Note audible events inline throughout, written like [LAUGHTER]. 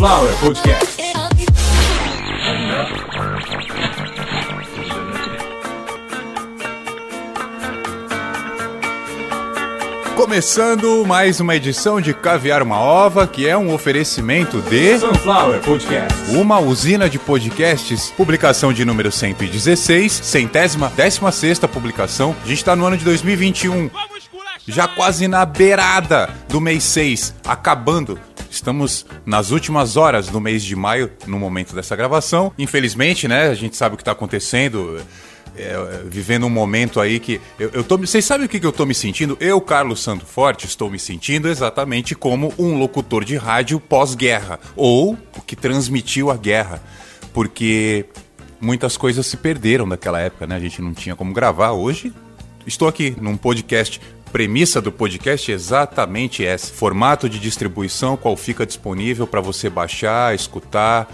Sunflower Podcast. Começando mais uma edição de Caviar uma Ova, que é um oferecimento de Sunflower Podcast. uma usina de podcasts, publicação de número 116, centésima, décima sexta publicação. A gente está no ano de 2021, já quase na beirada do mês 6, acabando. Estamos nas últimas horas do mês de maio, no momento dessa gravação. Infelizmente, né, a gente sabe o que está acontecendo. é, é, vivendo um momento aí que eu, eu tô, vocês sabem o que, que eu tô me sentindo? Eu, Carlos Santo Forte, estou me sentindo exatamente como um locutor de rádio pós-guerra ou o que transmitiu a guerra, porque muitas coisas se perderam daquela época, né? A gente não tinha como gravar. Hoje estou aqui num podcast. Premissa do podcast é exatamente essa: formato de distribuição, qual fica disponível para você baixar, escutar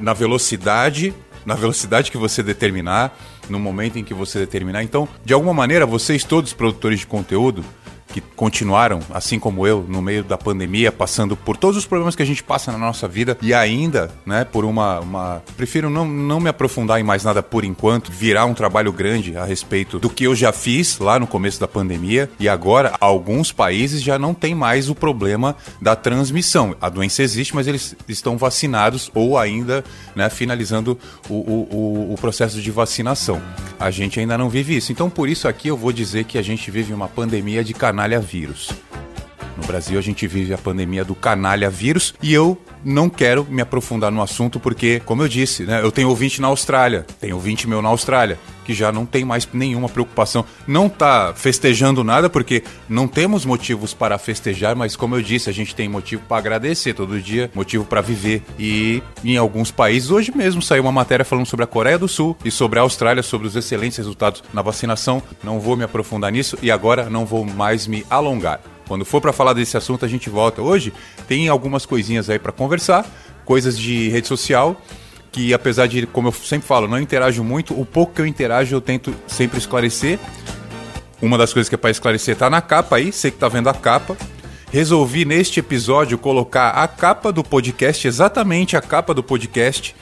na velocidade, na velocidade que você determinar, no momento em que você determinar. Então, de alguma maneira, vocês todos produtores de conteúdo que continuaram, assim como eu, no meio da pandemia, passando por todos os problemas que a gente passa na nossa vida e ainda, né, por uma. uma... Prefiro não, não me aprofundar em mais nada por enquanto, virar um trabalho grande a respeito do que eu já fiz lá no começo da pandemia e agora alguns países já não tem mais o problema da transmissão. A doença existe, mas eles estão vacinados ou ainda, né, finalizando o, o, o- processo de vacinação. A gente ainda não vive isso. Então, por isso aqui eu vou dizer que a gente vive uma pandemia de canalha vírus. No Brasil, a gente vive a pandemia do canalha vírus e eu não quero me aprofundar no assunto porque, como eu disse, né, eu tenho ouvinte na Austrália, tenho ouvinte meu na Austrália, que já não tem mais nenhuma preocupação. Não tá festejando nada porque não temos motivos para festejar, mas como eu disse, a gente tem motivo para agradecer todo dia, motivo para viver. E em alguns países, hoje mesmo saiu uma matéria falando sobre a Coreia do Sul e sobre a Austrália, sobre os excelentes resultados na vacinação. Não vou me aprofundar nisso e agora não vou mais me alongar. Quando for para falar desse assunto, a gente volta. Hoje tem algumas coisinhas aí para conversar, coisas de rede social, que apesar de, como eu sempre falo, não interajo muito, o pouco que eu interajo eu tento sempre esclarecer. Uma das coisas que é para esclarecer tá na capa aí, você que tá vendo a capa. Resolvi neste episódio colocar a capa do podcast, exatamente a capa do podcast,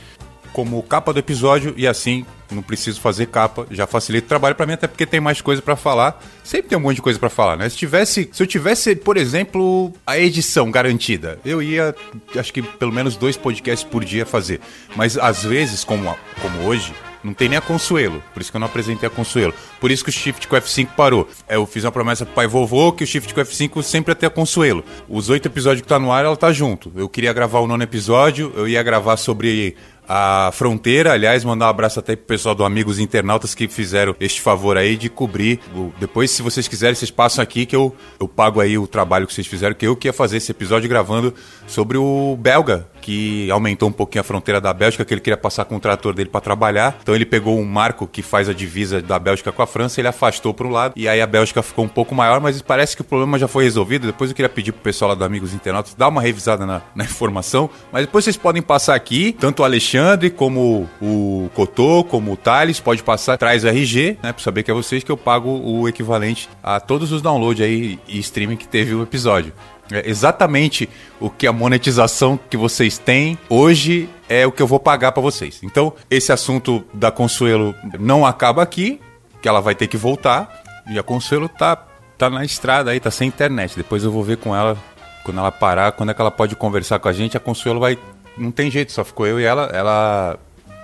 como capa do episódio e assim não preciso fazer capa, já facilita o trabalho para mim até porque tem mais coisa para falar. Sempre tem um monte de coisa para falar, né? Se tivesse, se eu tivesse, por exemplo, a edição garantida, eu ia acho que pelo menos dois podcasts por dia fazer. Mas às vezes, como como hoje, não tem nem a Consuelo, por isso que eu não apresentei a Consuelo. Por isso que o Shift com F5 parou. Eu fiz uma promessa pro pai vovô que o Shift com F5 sempre ia ter a Consuelo. Os oito episódios que tá no ar, ela tá junto. Eu queria gravar o nono episódio, eu ia gravar sobre a fronteira. Aliás, mandar um abraço até pro pessoal do Amigos Internautas que fizeram este favor aí de cobrir. Depois, se vocês quiserem, vocês passam aqui que eu, eu pago aí o trabalho que vocês fizeram, que eu que ia fazer esse episódio gravando sobre o belga, que aumentou um pouquinho a fronteira da Bélgica, que ele queria passar com o trator dele para trabalhar. Então ele pegou um marco que faz a divisa da Bélgica com a França, ele afastou para um lado, e aí a Bélgica ficou um pouco maior, mas parece que o problema já foi resolvido. Depois eu queria pedir pro pessoal lá do Amigos Internautas dar uma revisada na, na informação, mas depois vocês podem passar aqui, tanto o Alexandre como o Cotô, como o Thales, pode passar, traz RG, né, pra saber que é vocês que eu pago o equivalente a todos os downloads aí e streaming que teve o episódio. É exatamente o que a monetização que vocês têm hoje é o que eu vou pagar pra vocês. Então, esse assunto da Consuelo não acaba aqui, que ela vai ter que voltar. E a Consuelo tá, tá na estrada aí, tá sem internet. Depois eu vou ver com ela, quando ela parar, quando é que ela pode conversar com a gente. A Consuelo vai. Não tem jeito, só ficou eu e ela. Ela.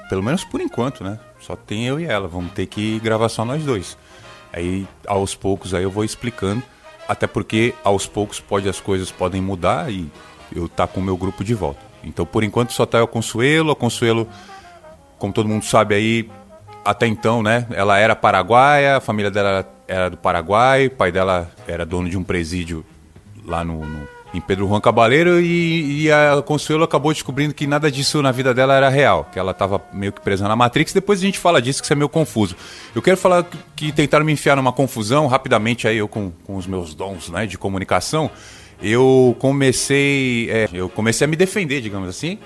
Pelo menos por enquanto, né? Só tem eu e ela. Vamos ter que gravar só nós dois. Aí, aos poucos, aí eu vou explicando. Até porque, aos poucos, pode, as coisas podem mudar e eu tá com o meu grupo de volta. Então, por enquanto, só tá o Consuelo. A Consuelo, como todo mundo sabe aí, até então, né? Ela era paraguaia, a família dela era do Paraguai, o pai dela era dono de um presídio lá no, no- em Pedro Juan Cabaleiro e, e a Consuelo acabou descobrindo que nada disso na vida dela era real, que ela estava meio que presa na Matrix. Depois a gente fala disso, que isso é meio confuso. Eu quero falar que- tentaram me enfiar numa confusão, rapidamente aí eu com, com os meus dons né, de comunicação, eu comecei, é, eu comecei a me defender, digamos assim,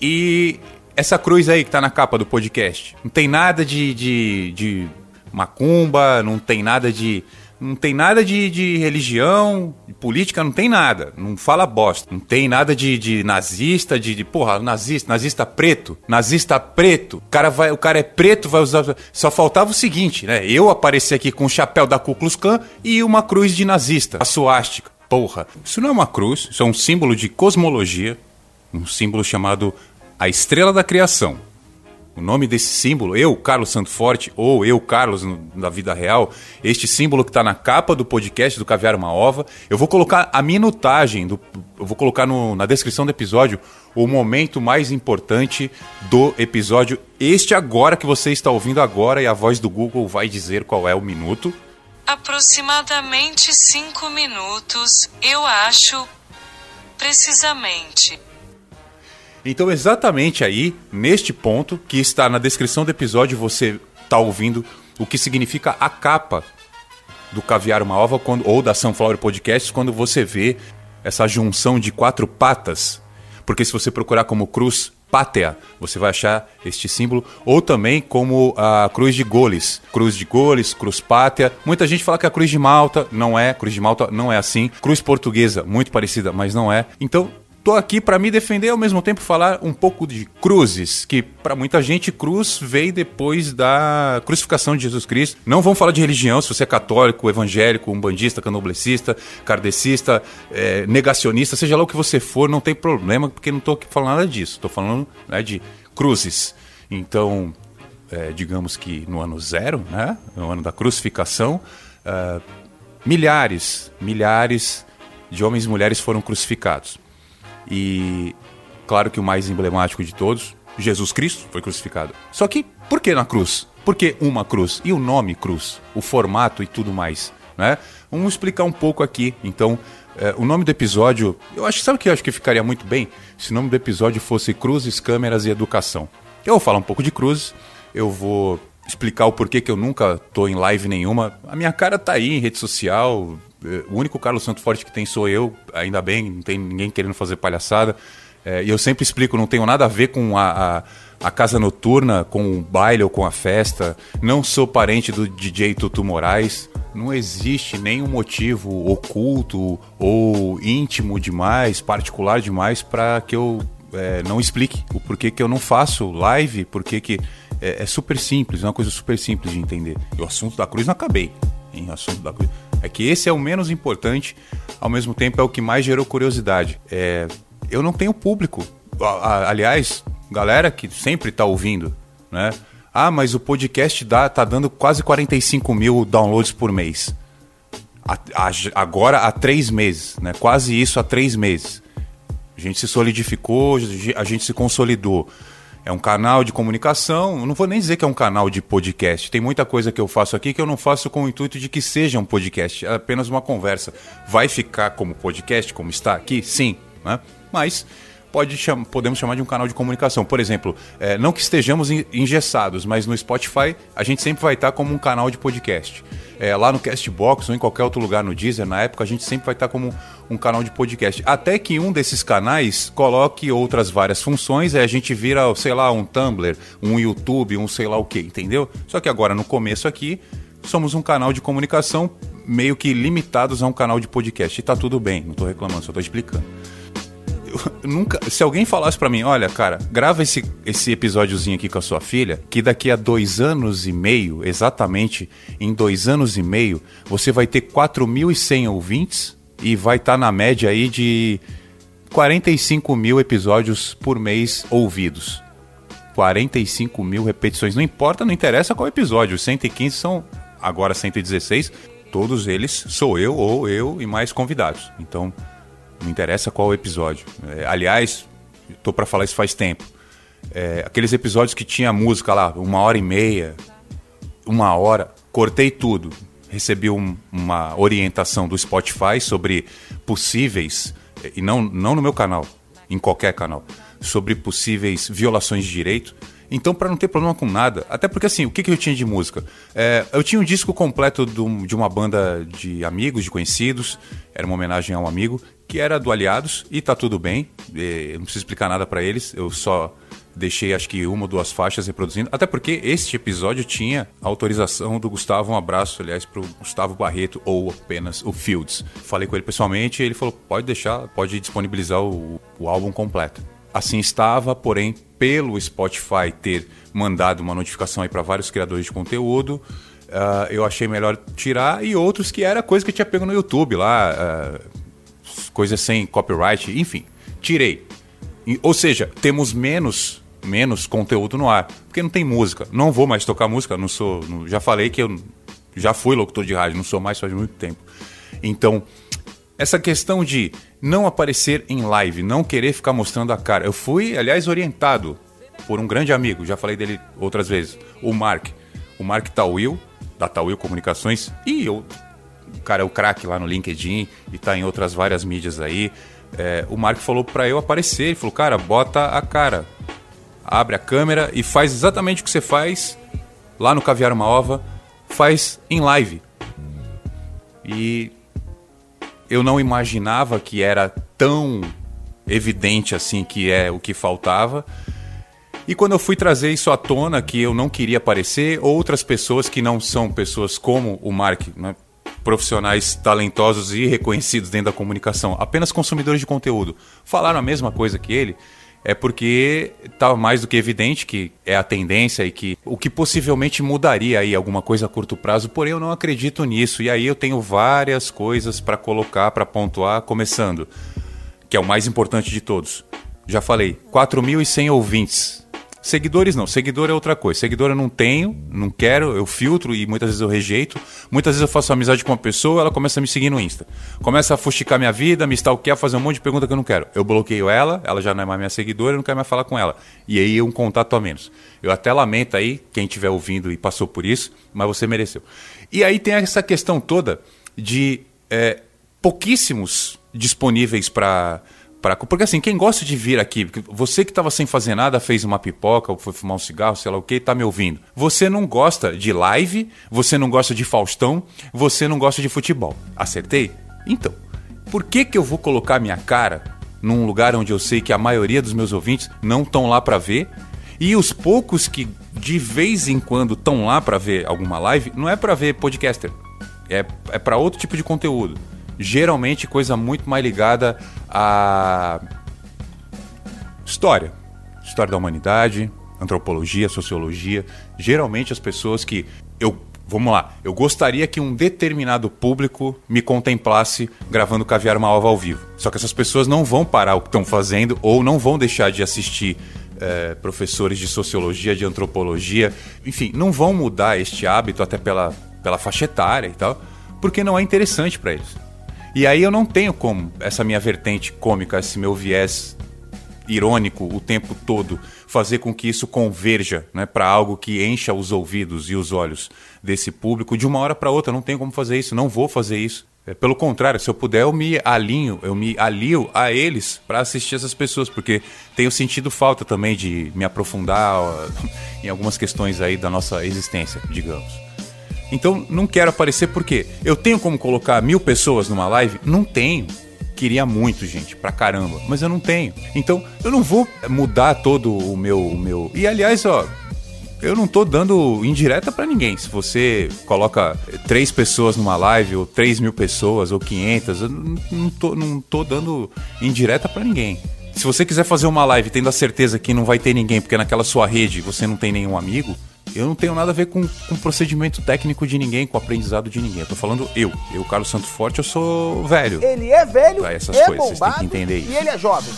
e essa cruz aí que tá na capa do podcast, não tem nada de, de, de macumba, não tem nada de Não tem nada de, de religião, de política, não tem nada. Não fala bosta. Não tem nada de, de nazista, de, de. Porra, nazista, nazista preto. Nazista preto. O cara, vai, o cara é preto, vai usar. Só faltava o seguinte, né? Eu aparecer aqui com o chapéu da Ku Klux Klan e uma cruz de nazista. A suástica. Porra. Isso não é uma cruz, isso é um símbolo de cosmologia. Um símbolo chamado a estrela da criação o nome desse símbolo, eu, Carlos Santo Forte, ou eu, Carlos, no, na vida real, este símbolo que está na capa do podcast do Caviar Uma Ova, eu vou colocar a minutagem, do, eu vou colocar no, na descrição do episódio o momento mais importante do episódio. Este agora que você está ouvindo agora e a voz do Google vai dizer qual é o minuto. Aproximadamente 5 minutos, eu acho. Precisamente. Então, exatamente aí, neste ponto, que está na descrição do episódio, você está ouvindo o que significa a capa do Caviar Uma Ova quando, ou da Sunflower Podcast quando você vê essa junção de quatro patas. Porque se você procurar como cruz pátea, você vai achar este símbolo, ou também como a cruz de Goles. Cruz de Goles, cruz pátea. Muita gente fala que a cruz de Malta não é, cruz de Malta não é assim. Cruz portuguesa, muito parecida, mas não é. Então, Tô aqui para me defender e ao mesmo tempo falar um pouco de cruzes, que para muita gente cruz veio depois da crucificação de Jesus Cristo. Não vamos falar de religião, se você é católico, evangélico, umbandista, canoblecista, kardecista, é, negacionista, seja lá o que você for, não tem problema, porque não tô aqui falando nada disso. Tô falando né, de cruzes. Então, é, digamos que no ano zero, né, no ano da crucificação, uh, milhares, milhares de homens e mulheres foram crucificados. E claro que o mais emblemático de todos, Jesus Cristo foi crucificado. Só que por que na cruz? Por que uma cruz? E o nome cruz? O formato e tudo mais, né? Vamos explicar um pouco aqui. Então, é, o nome do episódio, eu acho, sabe o que eu acho que ficaria muito bem? Se o nome do episódio fosse Cruzes, Câmeras e Educação. Eu vou falar um pouco de cruzes, eu vou explicar o porquê que eu nunca tô em live nenhuma. A minha cara tá aí em rede social, o único Carlos Santo Forte que tem sou eu, ainda bem, não tem ninguém querendo fazer palhaçada. É, e eu sempre explico, não tenho nada a ver com a, a, a, casa noturna, com o baile ou com a festa. Não sou parente do DJ Tutu Moraes. Não existe nenhum motivo oculto ou íntimo demais, particular demais, para que eu é, não explique o porquê que eu não faço live, porque que é, é, super simples, é uma coisa super simples de entender. E o assunto da cruz não acabei. Hein? O assunto da cruz. É que esse é o menos importante, ao mesmo tempo é o que mais gerou curiosidade. É, eu não tenho público. Aliás, galera que sempre está ouvindo, né? Ah, mas o podcast dá, tá dando quase 45 mil downloads por mês. A, a, agora há três meses, né? Quase isso há três meses. A gente se solidificou, a gente se consolidou. É um canal de comunicação, não vou nem dizer que é um canal de podcast. Tem muita coisa que eu faço aqui que eu não faço com o intuito de que seja um podcast, é apenas uma conversa. Vai ficar como podcast, como está aqui? Sim, né? Mas pode cham podemos chamar de um canal de comunicação. Por exemplo, é, não que estejamos engessados, mas no Spotify a gente sempre vai estar como um canal de podcast. É, lá no Castbox ou em qualquer outro lugar no Deezer, na época, a gente sempre vai estar como um canal de podcast. Até que um desses canais coloque outras várias funções, aí a gente vira, sei lá, um Tumblr, um YouTube, um sei lá o que, entendeu? Só que agora no começo aqui, somos um canal de comunicação meio que limitados a um canal de podcast. E tá tudo bem, não tô reclamando, só tô explicando [LAUGHS] nunca. Se alguém falasse para mim, olha, cara, grava esse, esse episódiozinho aqui com a sua filha, que daqui a dois anos e meio, exatamente em dois anos e meio, você vai ter 4.100 ouvintes e vai estar tá na média aí de 45 mil episódios por mês ouvidos. 45 mil repetições. Não importa, não interessa qual episódio. Os 115 são agora 116. Todos eles sou eu ou eu e mais convidados. Então, não interessa qual episódio. É, aliás, tô para falar isso faz tempo. É, aqueles episódios que tinha música lá, uma hora e meia, uma hora, cortei tudo. Recebi um, uma orientação do Spotify sobre possíveis, e não, não no meu canal, em qualquer canal, sobre possíveis violações de direito. Então, para não ter problema com nada, até porque assim, o que, que eu tinha de música? É, eu tinha um disco completo de uma banda de amigos, de conhecidos, era uma homenagem a um amigo, que era do Aliados, e tá tudo bem, é, não preciso explicar nada para eles, eu só deixei acho que uma ou duas faixas reproduzindo, até porque este episódio tinha autorização do Gustavo, um abraço, aliás, pro Gustavo Barreto, ou apenas o Fields. Falei com ele pessoalmente e ele falou, pode deixar, pode disponibilizar o, o álbum completo. Assim estava, porém, pelo Spotify ter mandado uma notificação aí para vários criadores de conteúdo, uh, eu achei melhor tirar e outros que era coisa que eu tinha pego no YouTube lá, uh, coisas sem copyright, enfim, tirei. Ou seja, temos menos menos conteúdo no ar, porque não tem música. Não vou mais tocar música, não sou, não, já falei que eu já fui locutor de rádio, não sou mais faz muito tempo. Então, essa questão de não aparecer em live, não querer ficar mostrando a cara. Eu fui, aliás, orientado por um grande amigo, já falei dele outras vezes, o Mark. O Mark Tawil, da Tawil Comunicações, e eu, o cara é o craque lá no LinkedIn e tá em outras várias mídias aí. É, o Mark falou para eu aparecer, ele falou, cara, bota a cara, abre a câmera e faz exatamente o que você faz lá no Caviar Uma Ova, faz em live. E eu não imaginava que era tão evidente assim que é o que faltava. E quando eu fui trazer isso à tona, que eu não queria aparecer, outras pessoas que não são pessoas como o Mark, né, profissionais talentosos e reconhecidos dentro da comunicação, apenas consumidores de conteúdo, falaram a mesma coisa que ele, é porque está mais do que evidente que é a tendência e que o que possivelmente mudaria aí alguma coisa a curto prazo, porém eu não acredito nisso. E aí eu tenho várias coisas para colocar, para pontuar, começando, que é o mais importante de todos. Já falei, 4.100 ouvintes Seguidores não, seguidor é outra coisa. Seguidor eu não tenho, não quero, eu filtro e muitas vezes eu rejeito. Muitas vezes eu faço amizade com uma pessoa, ela começa a me seguir no Insta. Começa a fuxicar minha vida, me stalkear, fazer um monte de pergunta que eu não quero. Eu bloqueio ela, ela já não é mais minha seguidora, eu não quero mais falar com ela. E aí um contato a menos. Eu até lamento aí, quem estiver ouvindo e passou por isso, mas você mereceu. E aí tem essa questão toda de é, pouquíssimos disponíveis para Porque assim, quem gosta de vir aqui, você que estava sem fazer nada, fez uma pipoca, ou foi fumar um cigarro, sei lá o que, está me ouvindo. Você não gosta de live, você não gosta de Faustão, você não gosta de futebol. Acertei? Então, por que, que eu vou colocar minha cara num lugar onde eu sei que a maioria dos meus ouvintes não estão lá para ver? E os poucos que de vez em quando estão lá para ver alguma live, não é para ver podcaster, é, é para outro tipo de conteúdo geralmente coisa muito mais ligada à história. História da humanidade, antropologia, sociologia. Geralmente as pessoas que eu vamos lá, eu gostaria que um determinado público me contemplasse gravando Caviar uma Ova ao vivo. Só que essas pessoas não vão parar o que estão fazendo ou não vão deixar de assistir é, professores de sociologia, de antropologia, enfim, não vão mudar este hábito até pela, pela faixa etária e tal, porque não é interessante para eles. E aí eu não tenho como essa minha vertente cômica, esse meu viés irônico o tempo todo, fazer com que isso converja né, para algo que encha os ouvidos e os olhos desse público de uma hora para outra. Não tenho como fazer isso, não vou fazer isso. É, pelo contrário, se eu puder, eu me alinho, eu me alio a eles para assistir essas pessoas, porque tenho sentido falta também de me aprofundar [LAUGHS] em algumas questões aí da nossa existência, digamos. Então não quero aparecer porque eu tenho como colocar mil pessoas numa live? Não tenho. Queria muito, gente, pra caramba, mas eu não tenho. Então eu não vou mudar todo o meu. O meu... E aliás, ó, eu não tô dando indireta para ninguém. Se você coloca três pessoas numa live, ou três mil pessoas, ou quinhentas, eu não tô, não tô dando indireta para ninguém. Se você quiser fazer uma live tendo a certeza que não vai ter ninguém, porque naquela sua rede você não tem nenhum amigo, eu não tenho nada a ver com, com procedimento técnico de ninguém, com aprendizado de ninguém. Eu tô falando eu. Eu, Carlos Santo Forte, eu sou velho. Ele é velho, pra essas é coisas, vocês têm que bombado entender isso. e ele é jovem.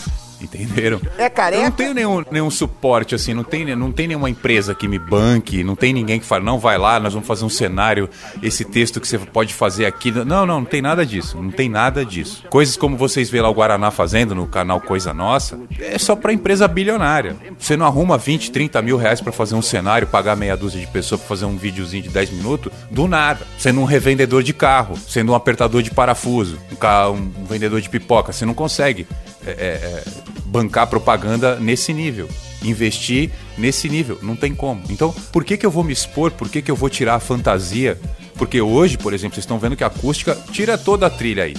Entenderam? É careca? Eu não tenho nenhum, nenhum suporte, assim, não tem, não tem nenhuma empresa que me banque, não tem ninguém que fale, não, vai lá, nós vamos fazer um cenário, esse texto que você pode fazer aqui. Não, não, não tem nada disso, não tem nada disso. Coisas como vocês vê lá o Guaraná fazendo no canal Coisa Nossa, é só pra empresa bilionária. Você não arruma 20, 30 mil reais pra fazer um cenário, pagar meia dúzia de pessoas pra fazer um videozinho de 10 minutos, do nada. Sendo um revendedor de carro, sendo um apertador de parafuso, um, carro, um vendedor de pipoca, você não consegue é, é, é bancar propaganda nesse nível. investir nesse nível. Não tem como. Então, por que, que eu vou me expor? Por que, que eu vou tirar a fantasia? Porque hoje, por exemplo, vocês estão vendo que a acústica tira toda a trilha aí.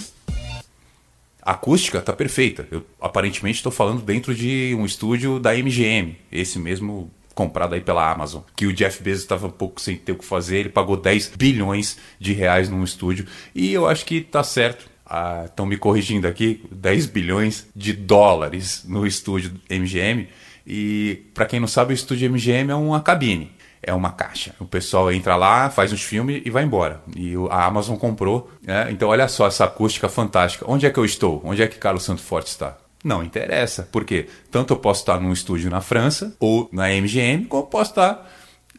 A acústica tá perfeita. Eu aparentemente estou falando dentro de um estúdio da MGM, esse mesmo comprado aí pela Amazon, que o Jeff Bezos estava um pouco sem ter o que fazer, ele pagou 10 bilhões de reais num estúdio e eu acho que tá certo. Estão ah, me corrigindo aqui, 10 bilhões de dólares no estúdio MGM. E para quem não sabe, o estúdio MGM é uma cabine é uma caixa. O pessoal entra lá, faz uns filmes e vai embora. E a Amazon comprou. Né? Então, olha só essa acústica fantástica. Onde é que eu estou? Onde é que Carlos Santo Forte está? Não interessa, porque tanto eu posso estar num estúdio na França ou na MGM, como eu posso estar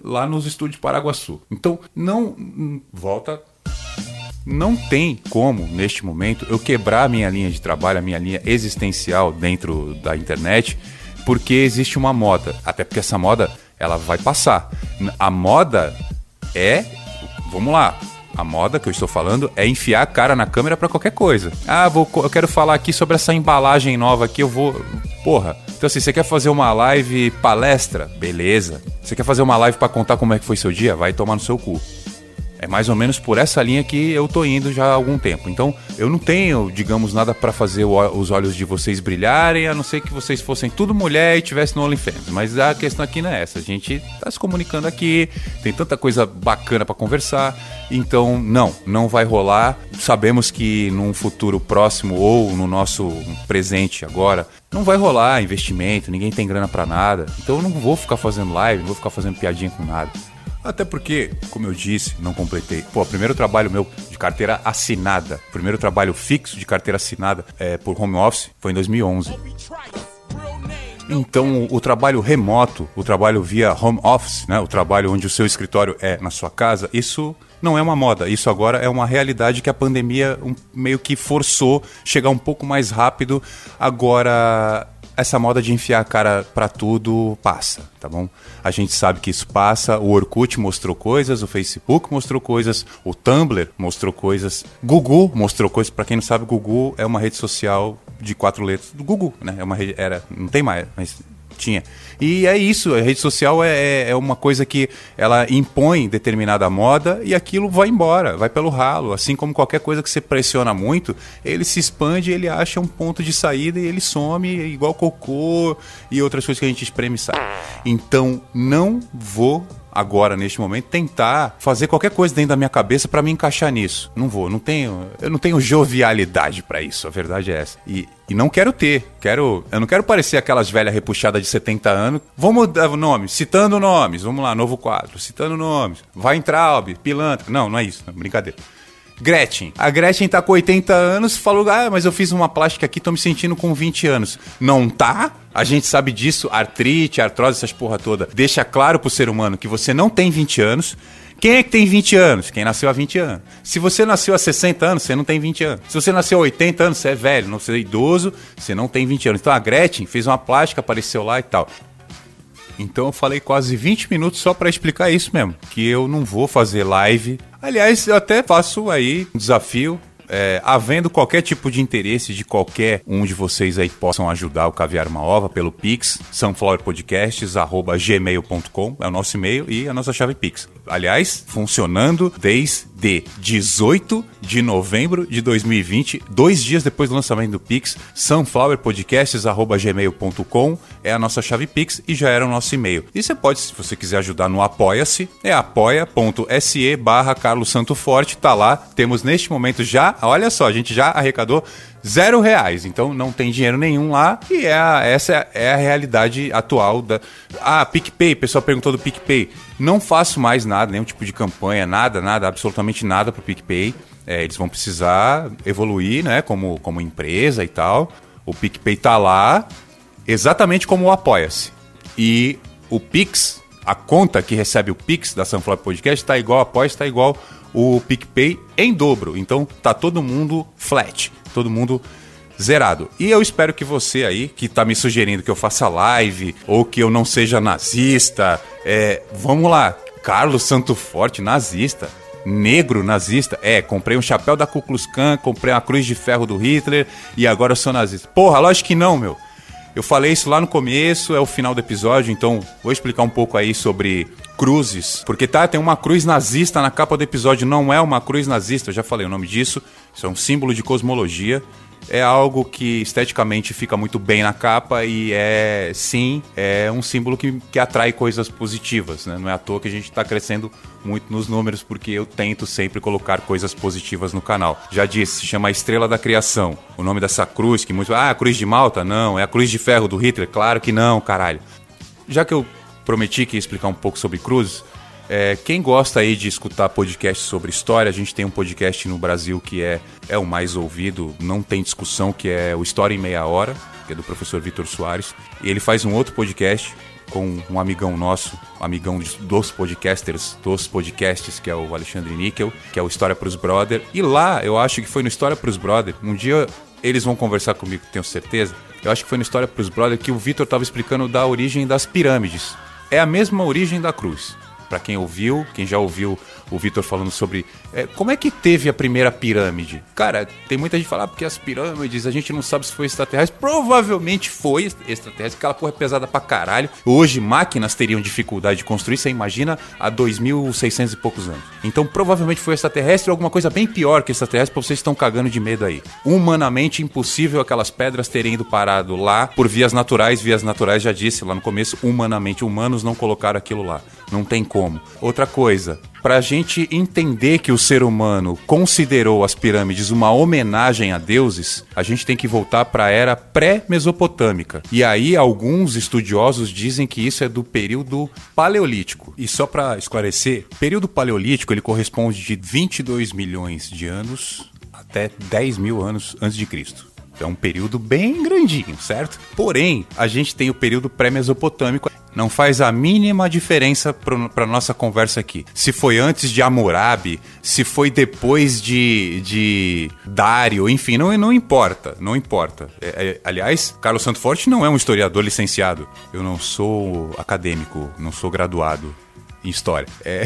lá nos estúdios Paraguaçu. Então, não volta não tem como, neste momento, eu quebrar a minha linha de trabalho, a minha linha existencial dentro da internet, porque existe uma moda. Até porque essa moda ela vai passar. A moda é, vamos lá, a moda que eu estou falando é enfiar a cara na câmera para qualquer coisa. Ah, vou, eu quero falar aqui sobre essa embalagem nova aqui, eu vou. Porra. Então, assim, você quer fazer uma live palestra? Beleza. Você quer fazer uma live para contar como é que foi seu dia? Vai tomar no seu cu. É mais ou menos por essa linha que eu tô indo já há algum tempo. Então, eu não tenho, digamos, nada para fazer os olhos de vocês brilharem, a não ser que vocês fossem tudo mulher e tivessem no OnlyFans. Mas a questão aqui não é essa. A gente tá se comunicando aqui, tem tanta coisa bacana para conversar. Então, não, não vai rolar. Sabemos que num futuro próximo ou no nosso presente agora, não vai rolar investimento, ninguém tem grana para nada. Então, eu não vou ficar fazendo live, não vou ficar fazendo piadinha com nada. Até porque, como eu disse, não completei. Pô, o primeiro trabalho meu de carteira assinada, primeiro trabalho fixo de carteira assinada é, por home office foi em 2011. Então, o trabalho remoto, o trabalho via home office, né, o trabalho onde o seu escritório é na sua casa, isso não é uma moda. Isso agora é uma realidade que a pandemia um, meio que forçou chegar um pouco mais rápido. Agora, essa moda de enfiar a cara para tudo passa, tá bom? A gente sabe que isso passa. O Orkut mostrou coisas, o Facebook mostrou coisas, o Tumblr mostrou coisas, Google mostrou coisas. Para quem não sabe, Google é uma rede social de quatro letras do Google, né? É uma rede, era, não tem mais, mas tinha. E é isso, a rede social é, é, é uma coisa que ela impõe determinada moda e aquilo vai embora, vai pelo ralo. Assim como qualquer coisa que você pressiona muito, ele se expande, ele acha um ponto de saída e ele some, igual cocô e outras coisas que a gente espreme e sai. Então, não vou agora, neste momento, tentar fazer qualquer coisa dentro da minha cabeça para me encaixar nisso. Não vou, não tenho, eu não tenho jovialidade para isso, a verdade é essa. E, e não quero ter, quero, eu não quero parecer aquelas velhas repuxadas de 70 anos. Vamos mudar o nome, citando nomes, vamos lá, novo quadro, citando nomes. Vai entrar, pilantra. Não, não é isso, não, brincadeira. Gretchen. A Gretchen tá com 80 anos, falou: Ah, mas eu fiz uma plástica aqui, tô me sentindo com 20 anos. Não tá? A gente sabe disso, artrite, artrose, essas porra toda. Deixa claro pro ser humano que você não tem 20 anos. Quem é que tem 20 anos? Quem nasceu há 20 anos. Se você nasceu há 60 anos, você não tem 20 anos. Se você nasceu há 80 anos, você é velho, não você é idoso, você não tem 20 anos. Então a Gretchen fez uma plástica, apareceu lá e tal. Então eu falei quase 20 minutos só para explicar isso mesmo, que eu não vou fazer live. Aliás, eu até faço aí um desafio é, havendo qualquer tipo de interesse de qualquer um de vocês aí que possam ajudar o Caviar Uma Ova pelo Pix, sunflowerpodcasts.gmail.com é o nosso e-mail e a nossa chave Pix. Aliás, funcionando desde 18 de novembro de 2020, dois dias depois do lançamento do Pix, sunflowerpodcasts.gmail.com é a nossa chave Pix e já era o nosso e-mail. E você pode, se você quiser ajudar no Apoia-se, é apoia.se barra Carlos Santo Forte, tá lá. Temos neste momento já, olha só, a gente já arrecadou zero reais. Então não tem dinheiro nenhum lá e é a, essa é a realidade atual da. Ah, PicPay, o pessoal perguntou do PicPay. Não faço mais nada, nenhum tipo de campanha, nada, nada, absolutamente nada pro PicPay. É, eles vão precisar evoluir, né, como, como empresa e tal. O PicPay tá lá, exatamente como o Apoia-se. E o Pix, a conta que recebe o Pix da Sunflower Podcast está igual, Apoia está igual o PicPay em dobro. Então tá todo mundo flat todo mundo zerado. E eu espero que você aí, que tá me sugerindo que eu faça live ou que eu não seja nazista, é, vamos lá, Carlos Santo Forte, nazista. Negro nazista, é, comprei um chapéu da Ku Klux Klan, comprei uma cruz de ferro do Hitler e agora eu sou nazista. Porra, lógico que não, meu. Eu falei isso lá no começo, é o final do episódio, então vou explicar um pouco aí sobre cruzes. Porque tá, tem uma cruz nazista na capa do episódio, não é uma cruz nazista, eu já falei o nome disso. Isso é um símbolo de cosmologia é algo que esteticamente fica muito bem na capa e é, sim, é um símbolo que, que atrai coisas positivas, né? Não é à toa que a gente está crescendo muito nos números, porque eu tento sempre colocar coisas positivas no canal. Já disse, se chama Estrela da Criação. O nome dessa cruz, que muito. Ah, a cruz de Malta? Não. É a cruz de ferro do Hitler? Claro que não, caralho. Já que eu prometi que ia explicar um pouco sobre cruzes, é, quem gosta aí de escutar podcast sobre história, a gente tem um podcast no Brasil que é, é o mais ouvido, não tem discussão, que é o História em Meia Hora, que é do professor Vitor Soares. E ele faz um outro podcast com um amigão nosso, amigão dos podcasters, dos podcasts, que é o Alexandre Níquel, que é o História pros Brother. E lá, eu acho que foi no História pros Brother, um dia eles vão conversar comigo, tenho certeza. Eu acho que foi no História pros Brother que o Vitor estava explicando da origem das pirâmides. É a mesma origem da cruz para quem ouviu, quem já ouviu o Vitor falando sobre é, como é que teve a primeira pirâmide. Cara, tem muita gente que fala ah, porque as pirâmides a gente não sabe se foi extraterrestre. Provavelmente foi extraterrestre, aquela porra é pesada pra caralho. Hoje máquinas teriam dificuldade de construir, você imagina, há 2.600 e poucos anos. Então provavelmente foi extraterrestre ou alguma coisa bem pior que extraterrestre, pra vocês estão cagando de medo aí. Humanamente impossível aquelas pedras terem ido parado lá por vias naturais. Vias naturais, já disse lá no começo, humanamente, humanos não colocaram aquilo lá. Não tem como. Outra coisa, para a gente entender que o ser humano considerou as pirâmides uma homenagem a deuses, a gente tem que voltar para a era pré-mesopotâmica. E aí alguns estudiosos dizem que isso é do período paleolítico. E só para esclarecer, período paleolítico ele corresponde de 22 milhões de anos até 10 mil anos antes de Cristo. É um período bem grandinho, certo? Porém, a gente tem o período pré-mesopotâmico. Não faz a mínima diferença para nossa conversa aqui. Se foi antes de Hammurabi, se foi depois de, de Dário, enfim, não, não importa, não importa. É, é, aliás, Carlos Santo Forte não é um historiador licenciado. Eu não sou acadêmico, não sou graduado em história. É...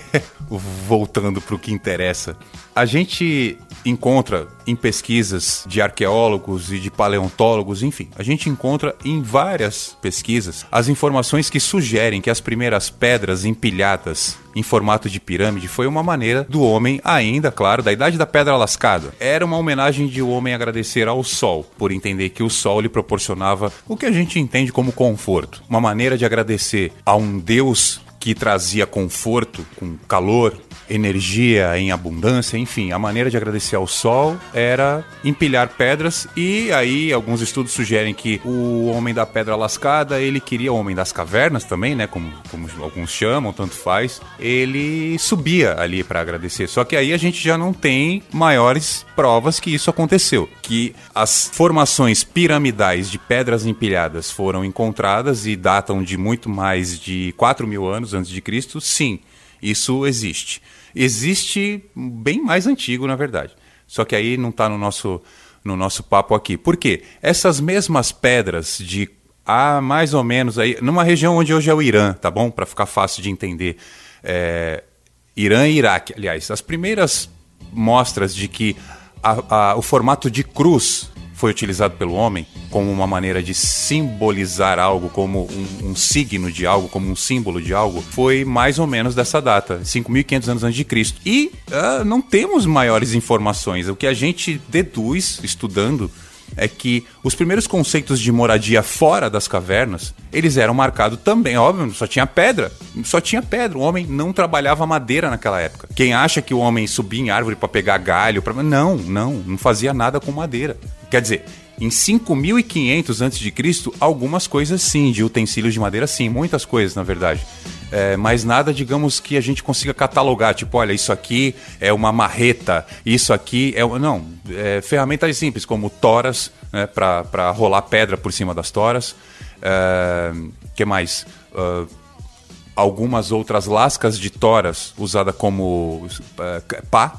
[LAUGHS] Voltando para o que interessa. A gente encontra em pesquisas de arqueólogos e de paleontólogos, enfim, a gente encontra em várias pesquisas as informações que sugerem que as primeiras pedras empilhadas em formato de pirâmide foi uma maneira do homem, ainda, claro, da idade da pedra lascada. Era uma homenagem de o homem agradecer ao sol, por entender que o sol lhe proporcionava o que a gente entende como conforto. Uma maneira de agradecer a um deus que trazia conforto, com calor, energia em abundância, enfim, a maneira de agradecer ao sol era empilhar pedras e aí alguns estudos sugerem que o homem da pedra lascada, ele queria o homem das cavernas também, né, como, como alguns chamam, tanto faz, ele subia ali para agradecer. Só que aí a gente já não tem maiores provas que isso aconteceu, que as formações piramidais de pedras empilhadas foram encontradas e datam de muito mais de 4 mil anos antes de Cristo, sim, isso existe existe bem mais antigo, na verdade. Só que aí não está no nosso, no nosso papo aqui. Por quê? Essas mesmas pedras de há mais ou menos aí, numa região onde hoje é o Irã, tá bom? Para ficar fácil de entender. É, Irã e Iraque, aliás, as primeiras mostras de que a, a, o formato de cruz foi utilizado pelo homem como uma maneira de simbolizar algo, como um, um, signo de algo, como um símbolo de algo, foi mais ou menos dessa data, 5.500 anos antes de Cristo. E uh, não temos maiores informações. O que a gente deduz estudando é que os primeiros conceitos de moradia fora das cavernas, eles eram marcados também, óbvio, só tinha pedra, só tinha pedra, o homem não trabalhava madeira naquela época. Quem acha que o homem subia em árvore para pegar galho, pra... não, não, não fazia nada com madeira. Quer dizer, em 5500 a.C., algumas coisas sim, de utensílios de madeira sim, muitas coisas na verdade. É, mas nada, digamos, que a gente consiga catalogar, tipo, olha, isso aqui é uma marreta, isso aqui é. Não, é, ferramentas simples, como toras, né, para rolar pedra por cima das toras. É, que mais? Uh, algumas outras lascas de toras usada como uh, pá,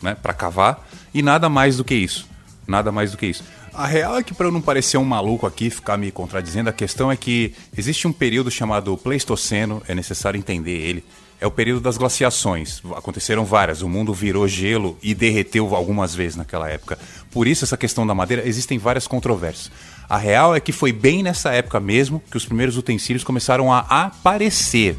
né, para cavar, e nada mais do que isso. Nada mais do que isso. A real é que, para eu não parecer um maluco aqui, ficar me contradizendo, a questão é que existe um período chamado Pleistoceno, é necessário entender ele. é o período das glaciações. Aconteceram várias. O mundo virou gelo e derreteu algumas vezes naquela época. Por isso, essa questão da madeira, existem várias controvérsias. A real é que foi bem nessa época mesmo que os primeiros utensílios começaram a aparecer.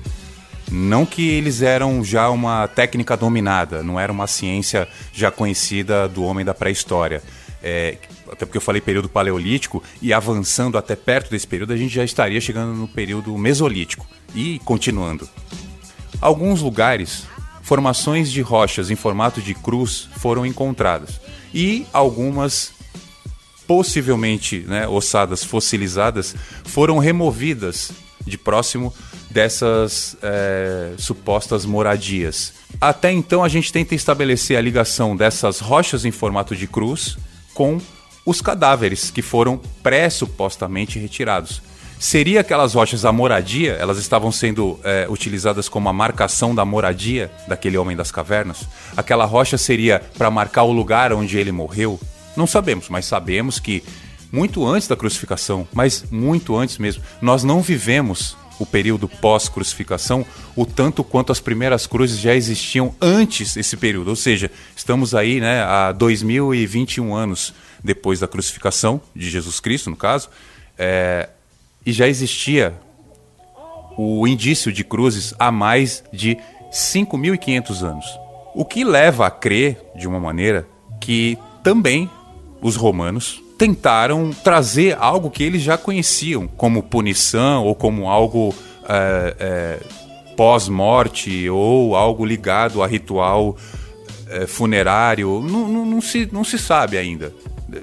Não que eles eram já uma técnica dominada, não era uma ciência já conhecida do homem da pré-história. É, até porque eu falei período paleolítico, e avançando até perto desse período, a gente já estaria chegando no período mesolítico e continuando. Alguns lugares, formações de rochas em formato de cruz foram encontradas, e algumas possivelmente né, ossadas fossilizadas foram removidas de próximo dessas é, supostas moradias. Até então a gente tenta estabelecer a ligação dessas rochas em formato de cruz com os cadáveres que foram pré-supostamente retirados. Seria aquelas rochas a moradia? Elas estavam sendo é, utilizadas como a marcação da moradia daquele homem das cavernas? Aquela rocha seria para marcar o lugar onde ele morreu? Não sabemos, mas sabemos que muito antes da crucificação, mas muito antes mesmo, nós não vivemos o período pós-crucificação, o tanto quanto as primeiras cruzes já existiam antes desse período. Ou seja, estamos aí né, há 2021 anos depois da crucificação de Jesus Cristo, no caso, é, e já existia o indício de cruzes há mais de 5.500 anos. O que leva a crer, de uma maneira, que também os romanos tentaram trazer algo que eles já conheciam como punição ou como algo é, é, pós-morte ou algo ligado a ritual é, funerário. Não, não, não, se, não se sabe ainda.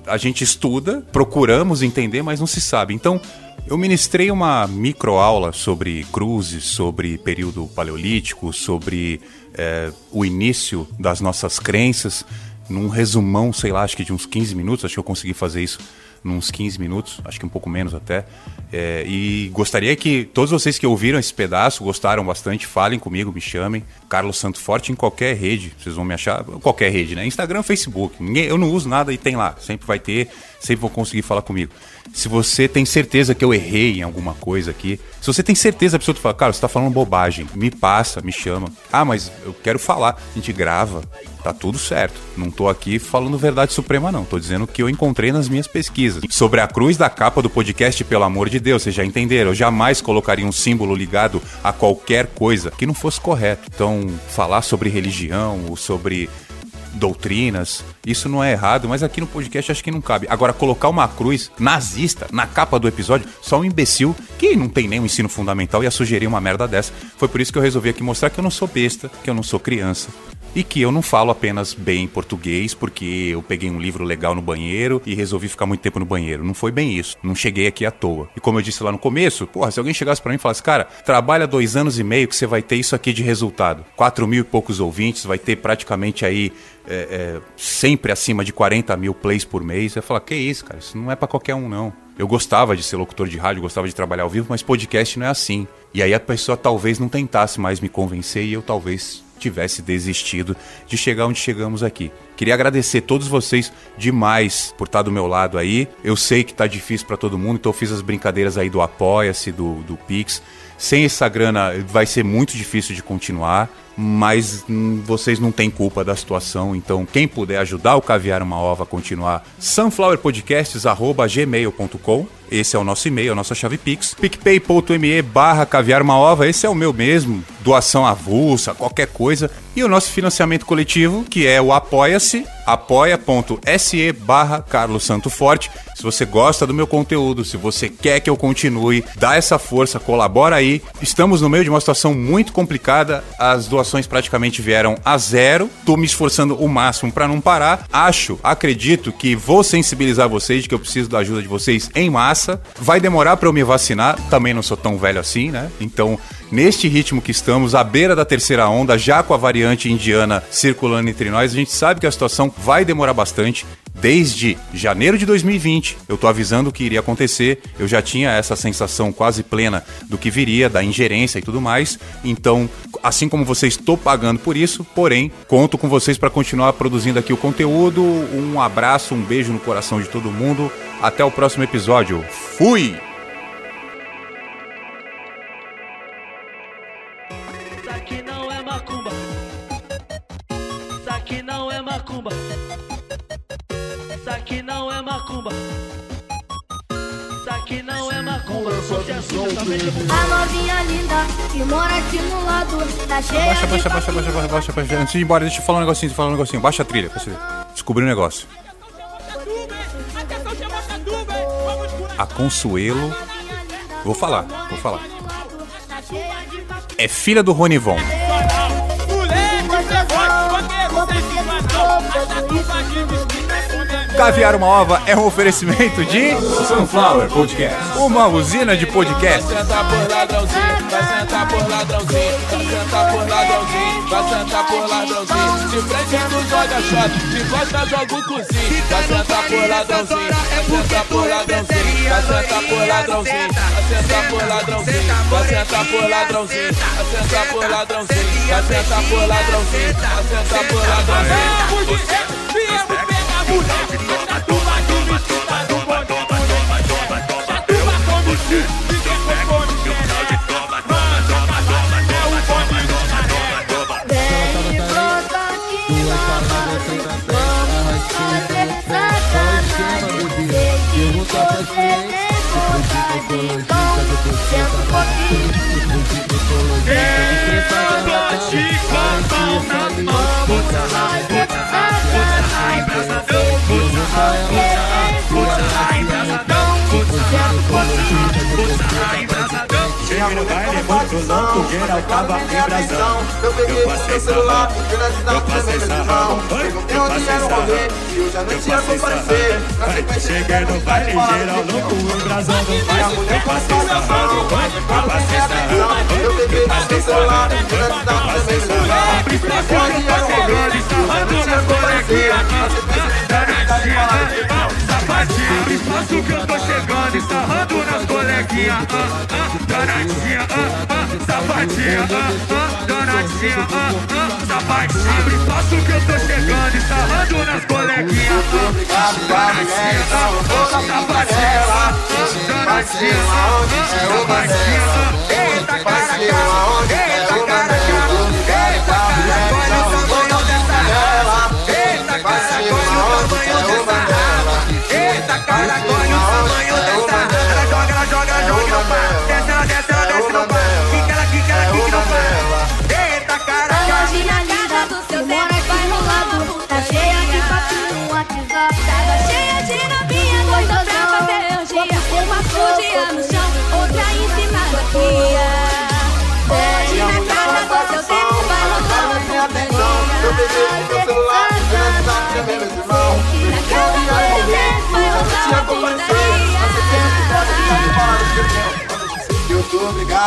A gente estuda, procuramos entender, mas não se sabe. Então, eu ministrei uma microaula sobre cruzes, sobre período paleolítico, sobre é, o início das nossas crenças num resumão, sei lá, acho que de uns 15 minutos, acho que eu consegui fazer isso uns 15 minutos, acho que um pouco menos até. É, e gostaria que todos vocês que ouviram esse pedaço, gostaram bastante, falem comigo, me chamem. Carlos Santo Forte em qualquer rede, vocês vão me achar, qualquer rede, né? Instagram, Facebook. Ninguém, eu não uso nada e tem lá, sempre vai ter, sempre vão conseguir falar comigo. Se você tem certeza que eu errei em alguma coisa aqui, se você tem certeza absoluta, fala, cara, você tá falando bobagem, me passa, me chama. Ah, mas eu quero falar, a gente grava, tá tudo certo. Não tô aqui falando verdade suprema, não. Tô dizendo o que eu encontrei nas minhas pesquisas. Sobre a cruz da capa do podcast, pelo amor de Deus, vocês já entenderam. Eu jamais colocaria um símbolo ligado a qualquer coisa que não fosse correto. Então, falar sobre religião ou sobre doutrinas, isso não é errado, mas aqui no podcast acho que não cabe. Agora, colocar uma cruz nazista na capa do episódio, só um imbecil que não tem nenhum ensino fundamental ia sugerir uma merda dessa. Foi por isso que eu resolvi aqui mostrar que eu não sou besta, que eu não sou criança, e que eu não falo apenas bem português porque eu peguei um livro legal no banheiro e resolvi ficar muito tempo no banheiro. Não foi bem isso. Não cheguei aqui à toa. E como eu disse lá no começo, porra, se alguém chegasse para mim e falasse, cara, trabalha dois anos e meio que você vai ter isso aqui de resultado. Quatro mil e poucos ouvintes, vai ter praticamente aí é, é, sempre acima de 40 mil plays por mês. Eu falar, que isso, cara, isso não é para qualquer um, não. Eu gostava de ser locutor de rádio, gostava de trabalhar ao vivo, mas podcast não é assim. E aí a pessoa talvez não tentasse mais me convencer e eu talvez tivesse desistido de chegar onde chegamos aqui. Queria agradecer todos vocês demais por estar do meu lado aí. Eu sei que tá difícil para todo mundo, então eu fiz as brincadeiras aí do Apoia-se, do, do Pix. Sem essa grana vai ser muito difícil de continuar, mas hum, vocês não têm culpa da situação, então quem puder ajudar o Caviar Uma Ova a continuar, sunflowerpodcasts.gmail.com esse é o nosso e-mail, a nossa chave Pix. picpay.me barra caviar uma ova, esse é o meu mesmo. Doação avulsa, qualquer coisa. E o nosso financiamento coletivo, que é o Apoia-se, apoia.se barra Carlos Santo Forte. Se você gosta do meu conteúdo, se você quer que eu continue, dá essa força, colabora aí. Estamos no meio de uma situação muito complicada, as doações praticamente vieram a zero. Tô me esforçando o máximo para não parar. Acho, acredito que vou sensibilizar vocês de que eu preciso da ajuda de vocês em massa. Vai demorar para eu me vacinar, também não sou tão velho assim, né? Então, neste ritmo que estamos, à beira da terceira onda, já com a variante indiana circulando entre nós, a gente sabe que a situação vai demorar bastante. Desde janeiro de 2020, eu tô avisando o que iria acontecer. Eu já tinha essa sensação quase plena do que viria, da ingerência e tudo mais. Então, assim como vocês, estou pagando por isso, porém, conto com vocês para continuar produzindo aqui o conteúdo. Um abraço, um beijo no coração de todo mundo. Até o próximo episódio. Fui! A novinha linda que mora aqui no lado tá cheia Baixa, de baixa, baixa, baixa, baixa, baixa, baixa. Antes de ir embora, deixa eu falar um negocinho, falar um negocinho. Baixa a trilha pra você ver. Descobri um negócio. A Consuelo. Vou falar, vou falar. É filha do Ronivon. Caviar uma ova é um oferecimento de Sunflower Podcast. uma usina de podcast. sentar por ladrãozinho, vai sentar por ladrãozinho, vai sentar por ladrãozinho, vai sentar por ladrãozinho. De frente tu joga shot, de costa joga o cozinho. Vai sentar por ladrãozinho, vai sentar por ladrãozinho, vai sentar por ladrãozinho, vai sentar por ladrãozinho, vai sentar por ladrãozinho, vai sentar por ladrãozinho, vai sentar por ladrãozinho, vai sentar por ladrãozinho. Viemos mulher, Vem Cheguei no baile muito louco, geral tava em brasão. Eu peguei o seu celular, eu na cidade também meu irmão Perguntei onde era o rolê, e hoje à noite ia comparecer Na sequência Cheguei no baile, geral louco, em brasão. E a mulher passou na mão, eu passei atenção Eu peguei o seu celular, eu na cidade também meu irmão Perguntei onde era o rolê, e hoje à noite ia comparecer Na sequência Sapatinho, espaço que eu tô chegando e sarrando nas coleguinhas. Ah, ah, danadinha, ah, ah, sapatinho, ah, ah, danadinha, ah, ah, sapatinho, espaço que eu tô chegando e sarrando nas coleguinhas. Ah, danadinha, ah, ah, sapatinho, ah, ah, danadinha, ah, ah, eita cara, cara,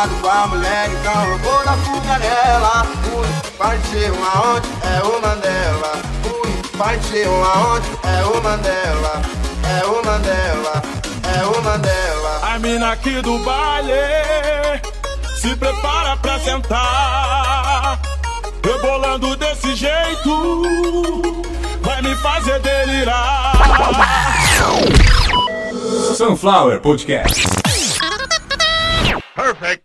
brigado com a mulher, então eu vou dar fuga nela. Ui, partiu aonde? É o Mandela. Ui, partiu aonde? É o Mandela. É o Mandela. É o Mandela. A mina aqui do baile se prepara pra sentar. Rebolando desse jeito, vai me fazer delirar. Sunflower Podcast. Perfect